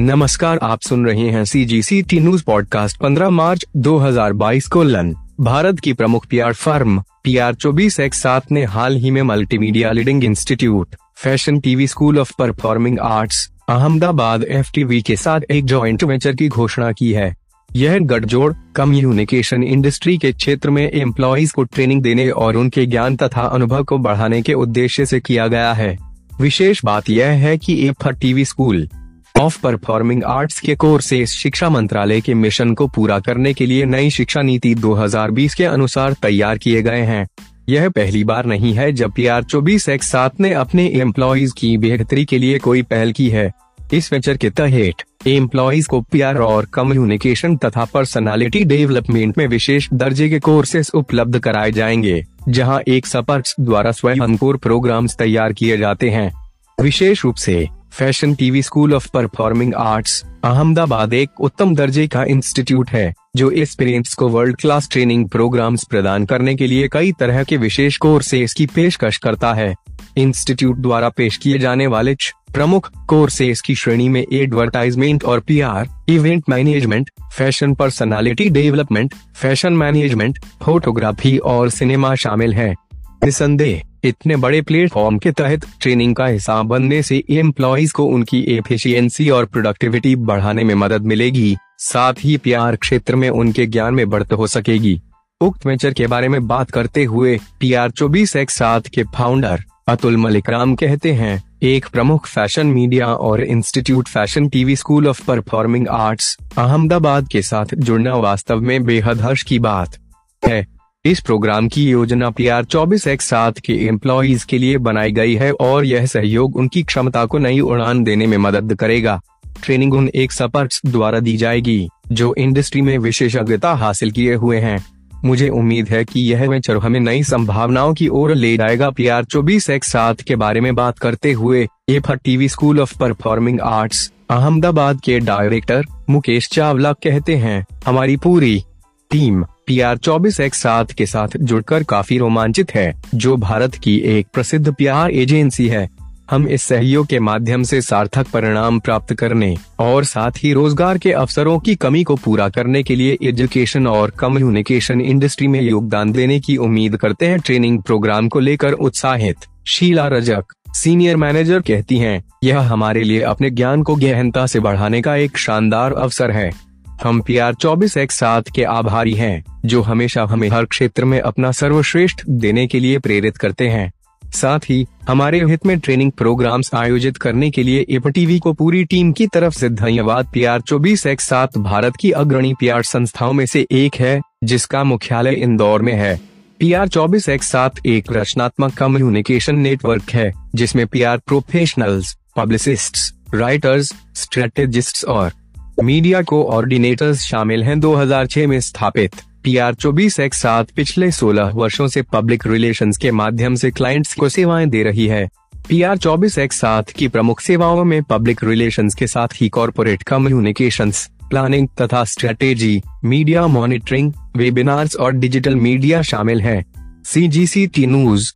नमस्कार, आप सुन रहे हैं C G C T news podcast 15 March 2022 को लन भारत की प्रमुख पीआर फर्म पी आर चौबीस एक सात ने हाल ही में multimedia leading institute fashion TV school of performing arts Ahmedabad FTV के साथ एक ज्वाइंट वेंचर की घोषणा की है। यह गठजोड़ कम्युनिकेशन इंडस्ट्री के क्षेत्र में एम्प्लॉज को ट्रेनिंग देने और उनके ज्ञान तथा अनुभव को बढ़ाने के उद्देश्य से किया गया है। विशेष बात यह है कि एफर TV school of performing arts के कोर्सेस शिक्षा मंत्रालय के मिशन को पूरा करने के लिए नई शिक्षा नीति 2020 के अनुसार तैयार किए गए हैं। यह पहली बार नहीं है जब पी आर चौबीस एक्स सात ने अपने एम्प्लॉज की बेहतरी के लिए कोई पहल की है। इस वेंचर के तहत एम्प्लॉज को पीआर और कम्युनिकेशन तथा पर्सनालिटी डेवलपमेंट में विशेष दर्जे के कोर्सेस उपलब्ध कराए जाएँगे, जहाँ एक सपर्क द्वारा स्वयं अंकुर प्रोग्राम्स तैयार किए जाते हैं। विशेष रूप से fashion TV school of performing arts Ahmedabad एक उत्तम दर्जे का इंस्टीट्यूट है जो एक्सपीरियंस को वर्ल्ड क्लास ट्रेनिंग प्रोग्राम्स प्रदान करने के लिए कई तरह के विशेष कोर्सेज की पेशकश करता है। इंस्टीट्यूट द्वारा पेश किए जाने वाले प्रमुख कोर्सेज की श्रेणी में एडवर्टाइजमेंट और PR, event management fashion personality development fashion management photography और सिनेमा शामिल है। निसंदेह इतने बड़े प्लेटफॉर्म के तहत ट्रेनिंग का हिस्सा बनने से एम्प्लॉज को उनकी एफिशिएंसी और प्रोडक्टिविटी बढ़ाने में मदद मिलेगी। साथ ही पीआर क्षेत्र में उनके ज्ञान में बढ़त हो सकेगी। उक्त वेंचर के बारे में बात करते हुए पी आर चौबीस एक सात के फाउंडर अतुल मलिक राम कहते हैं, एक प्रमुख फ़ैशन मीडिया और institute fashion TV school of performing arts Ahmedabad के साथ जुड़ना वास्तव में बेहद हर्ष की बात है। इस प्रोग्राम की योजना पी आर चौबीस एक सात के एम्प्लॉज के लिए बनाई गई है और यह सहयोग उनकी क्षमता को नई उड़ान देने में मदद करेगा। ट्रेनिंग उन एक सपर्क द्वारा दी जाएगी, जो इंडस्ट्री में विशेषज्ञता हासिल किए हुए हैं। मुझे उम्मीद है कि यह वेंचर हमें नई संभावनाओं की ओर ले जाएगा पी आर चौबीस एक सात के बारे में बात करते हुए। एफर TV school of performing arts, Ahmedabad के डायरेक्टर मुकेश चावला कहते हैं, हमारी पूरी टीम पी आर चौबीस एक सात के साथ जुड़कर काफ़ी रोमांचित है जो भारत की एक प्रसिद्ध पी एजेंसी है। हम इस सहयोग के माध्यम से सार्थक परिणाम प्राप्त करने और साथ ही रोज़गार के अवसरों की कमी को पूरा करने के लिए एजुकेशन और कम्युनिकेशन इंडस्ट्री में योगदान देने की उम्मीद करते हैं। ट्रेनिंग प्रोग्राम को लेकर उत्साहित शीला रजक सीनियर मैनेजर कहती हैं, यह हमारे लिए अपने ज्ञान को गहनता से बढ़ाने का एक शानदार अवसर है। हम पी आर चौबीस एक सात के आभारी हैं, जो हमेशा हमें हर क्षेत्र में अपना सर्वश्रेष्ठ देने के लिए प्रेरित करते हैं। साथ ही हमारे हित में ट्रेनिंग प्रोग्राम्स आयोजित करने के लिए एप टीवी को पूरी टीम की तरफ़ से धन्यवाद। पी आर चौबीस एक सात भारत की अग्रणी पी आर संस्थाओं में से एक है जिसका मुख्यालय इंदौर में है। पी आर चौबीस एक सात एक रचनात्मक कम्युनिकेशन नेटवर्क है जिसमें P R professionals publicist writers strategist और मीडिया को ऑर्डिनेटर्स शामिल हैं 2006 में स्थापित। पी आर चौबीस एक सात पिछले 16 वर्षों से पब्लिक रिलेशंस के माध्यम से क्लाइंट्स को सेवाएँ दे रही है। पी आर चौबीस एक सात की प्रमुख सेवाओं में पब्लिक रिलेशंस के साथ ही कॉरपोरेट कम्युनिकेशंस, प्लानिंग तथा स्ट्रेटेजी, मीडिया मॉनिटरिंग, वेबिनार्स और डिजिटल मीडिया शामिल है। सी जी सी टी न्यूज़